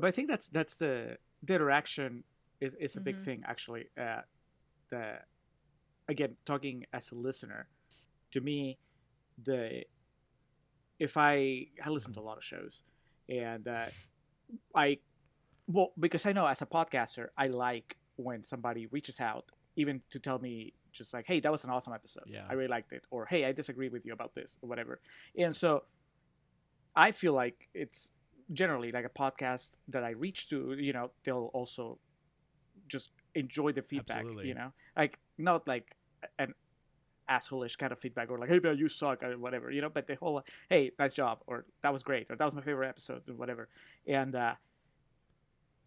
but I think that's that's the the interaction is is a big Mhm. thing actually. Uh, the again talking as a listener, to me, the if I I listen to a lot of shows, and uh, I well because I know as a podcaster I like when somebody reaches out even to tell me just like hey that was an awesome episode Yeah. I really liked it or hey I disagree with you about this or whatever and so I feel like it's generally like a podcast that I reach to you know they'll also just enjoy the feedback Absolutely. you know? Like not like an assholeish kind of feedback or like hey man you suck or whatever you know? But the whole hey nice job or that was great or that was my favorite episode or whatever. And uh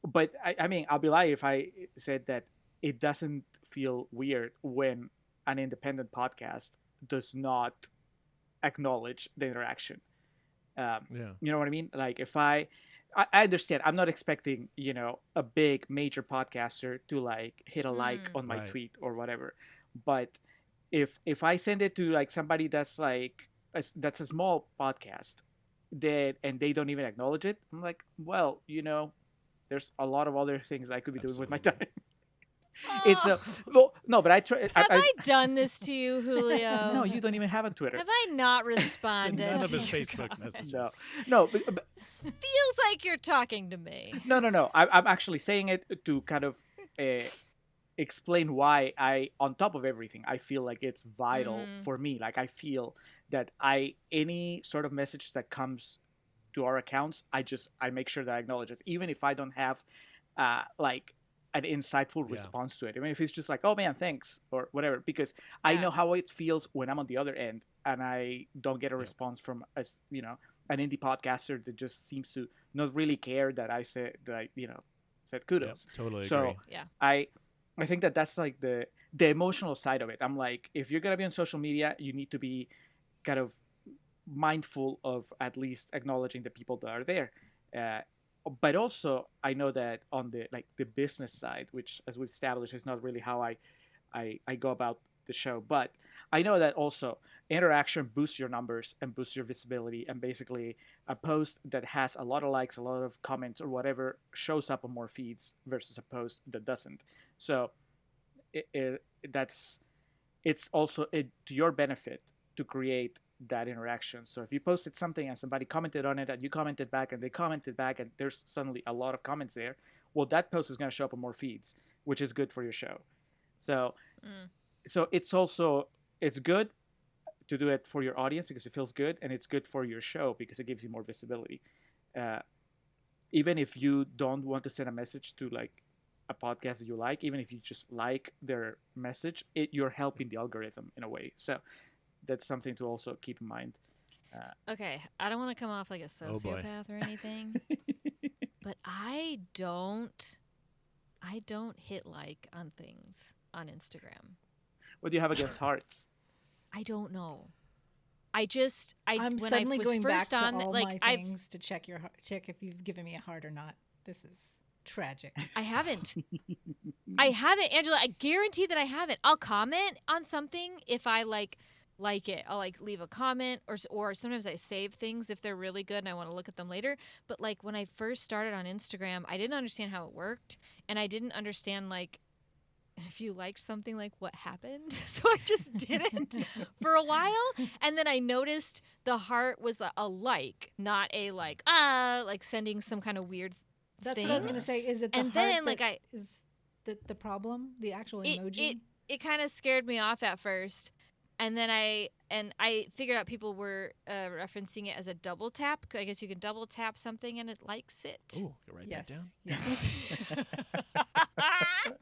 but I, I mean i'll be lying if i said that it doesn't feel weird when an independent podcast does not acknowledge the interaction um Yeah. you know what I mean? Like if I, I, I understand. I'm not expecting you know a big major podcaster to like hit a like Mm. on my Right. tweet or whatever, but if if I send it to like somebody that's like a s that's a small podcast, that and they don't even acknowledge it, I'm like, well, you know, there's a lot of other things I could be doing with my time. It's a well, no, but I try. Have I, I, done this to you, Julio? no, you don't even have a Twitter. Have I not responded? None of to his Facebook comments? messages. No, no, but, but feels like you're talking to me. no no no I, i'm actually saying it to kind of uh, explain why i on top of everything i feel like it's vital Mhm. for me like i feel that i any sort of message that comes to our accounts i just i make sure that i acknowledge it even if i don't have uh like an insightful Yeah. response to it i mean if it's just like oh man thanks or whatever because i know how it feels when i'm on the other end and i don't get a Yeah. response from us you know an indie podcaster that just seems to not really care that I said that I, you know said Yep, kudos. totally So- agree. I I think that that's like the the emotional side of it. I'm like if you're gonna be on social media, you need to be kind of mindful of at least acknowledging the people that are there. Uh, but also, I know that on the like the business side, which as we've established is not really how I I, I go about the show, but I know that also interaction boosts your numbers and boosts your visibility and basically a post that has a lot of likes a lot of comments or whatever shows up on more feeds versus a post that doesn't. So it, it, that's it's also it, to your benefit to create that interaction. So if you posted something and somebody commented on it and you commented back and they commented back and there's suddenly a lot of comments there well that post is going to show up on more feeds which is good for your show. So Mm. so it's also it's good to do it for your audience because it feels good and it's good for your show because it gives you more visibility. Uh, even if you don't want to send a message to like a podcast that you like even if you just like their message it you're helping the algorithm in a way. So that's something to also keep in mind uh, Okay, I don't want to come off like a Oh, sociopath or anything, but I don't, I don't hit like on things on Instagram. what do you have against hearts I don't know. I just, I I'm when suddenly I was going back first to on, all like my I've, things to check your heart, check if you've given me a heart or not. This is tragic. I haven't. I haven't, Angela. I guarantee that I haven't. I'll comment on something if I like like it. I'll like leave a comment or or sometimes I save things if they're really good and I want to look at them later. But like when I first started on Instagram, I didn't understand how it worked and I didn't understand like if you liked something like what happened. So I just didn't for a while and then I noticed the heart was a, a like, not a like ah like sending some kind of weird That's thing. what I was gonna say. Is it the And then, like, I- is the the problem? The actual It- emoji. it- it kind of scared me off at first and then i and i figured out people were uh, referencing it as a double tap. I guess you can double tap something and it likes it. Ooh, write yes. that down. yes.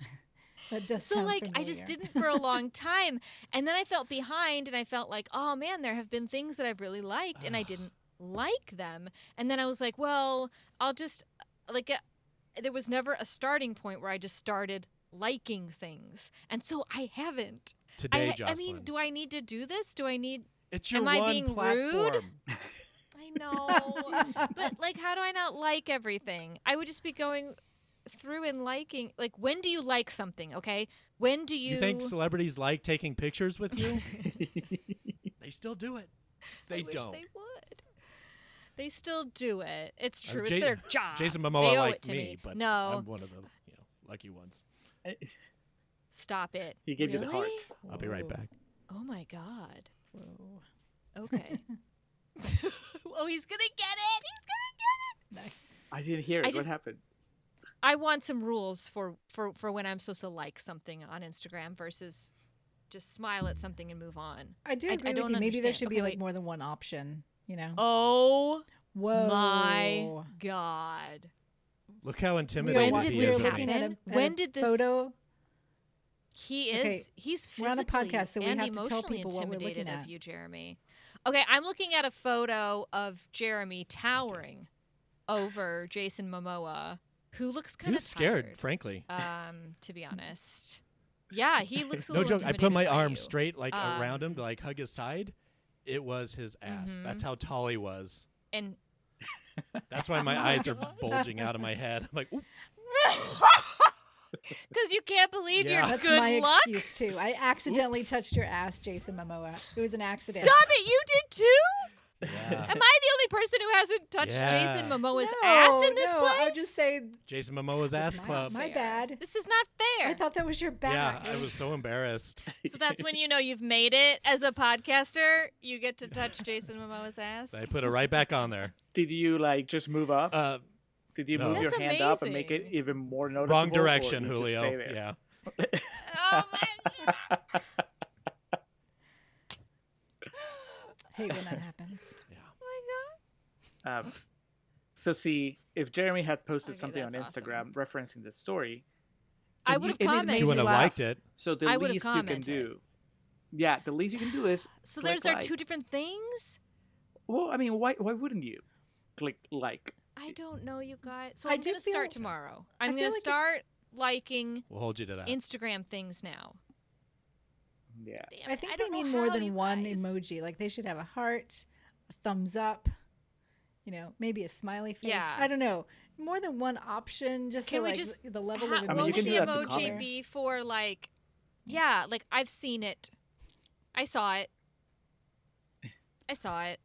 that does so sound like i just didn't for a long time. And then i felt behind and i felt like oh man there have been things that i've really liked and i didn't like them. And then i was like well i'll just like uh, there was never a starting point where i just started liking things. And so i haven't. I, Today, ha- Jocelyn. I mean, do I need to do this? Do I need? it's your am I one being rude? platform. I know, but like, how do I not like everything? I would just be going through and liking. Like, when do you like something? Okay, when do you? You think celebrities like taking pictures with you? they still do it. I They wish don't. They would. They still do it. It's Uh, true. Ja- it's their job. Jason They Momoa owe like it to me, me. but no, I'm one of the you know lucky ones. Stop it. He gave you the heart. Really? I'll be right back. Oh my god. Whoa. Okay. oh, he's gonna get it. He's gonna get it. Nice. I didn't hear it. I what just- happened? I want some rules for for for when I'm supposed to like something on Instagram versus just smile at something and move on. I do I- I don't you. Maybe there understand. should be like wait. more than one option. You know. Oh Whoa. my god. Look how We intimidating When did he this is. were of me. looking at a, happen? at When a did this- photo? He is. Okay, He's we're on a physically podcast, so we and have to tell emotionally people what we're looking intimidated at. of you, Jeremy. Okay, I'm looking at a photo of Jeremy towering over Jason Momoa, who looks kind of was scared, frankly. Um, to be honest, yeah, he looks a no little. joke. I put my intimidated arm you. straight like Um, around him to like hug his side. It was his ass. Mhm. That's how tall he was. and That's why my eyes are bulging out of my head. I'm like, Oop. because you can't believe Yeah. your That's good my luck. excuse too. I accidentally Oops. touched your ass, Jason Momoa. It was an accident. Stop it! You did too. yeah. Am I the only person who hasn't touched Yeah. Jason Momoa's no, ass in this no, place? I'll just say Jason Momoa's ass my, club. My bad. This is not fair. I thought that was your yeah. I was so embarrassed. so that's when you know you've made it as a podcaster. You get to touch Jason Momoa's ass. I put it right back on there. Did you like just move up? Uh, Did you no. move your That's hand up and make it even more noticeable? wrong direction, Julio. stay there? Yeah. Oh my god! hate when that happens. Oh my god! Um, so see, if Jeremy had posted Okay, something on that's Instagram referencing this story, I would have and it made commented. She you wouldn't have liked it. So the I least you can do, yeah, the least you can do is So click there's are two different things. Well, I mean, why why wouldn't you click like? I don't know, you guys. So I I'm do gonna feel- start tomorrow. I I'm feel gonna like it- start liking We'll hold you to that. Instagram things now. Yeah, Damn I it, think they don't know need more how, than one guys. emoji. Like they should have a heart, a thumbs up, you know, maybe a smiley face. Yeah. I don't know. More than one option, just Can so we like just the level Ha- of I mean, what you would can the that in emoji comments. be for like? Yeah, like I've seen it. I saw it. I saw it.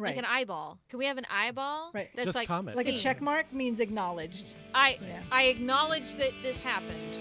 Right. Like an eyeball. Can we have an eyeball? Right. That's Just like comment. like a seen. check mark means acknowledged. I Yeah. I acknowledge that this happened.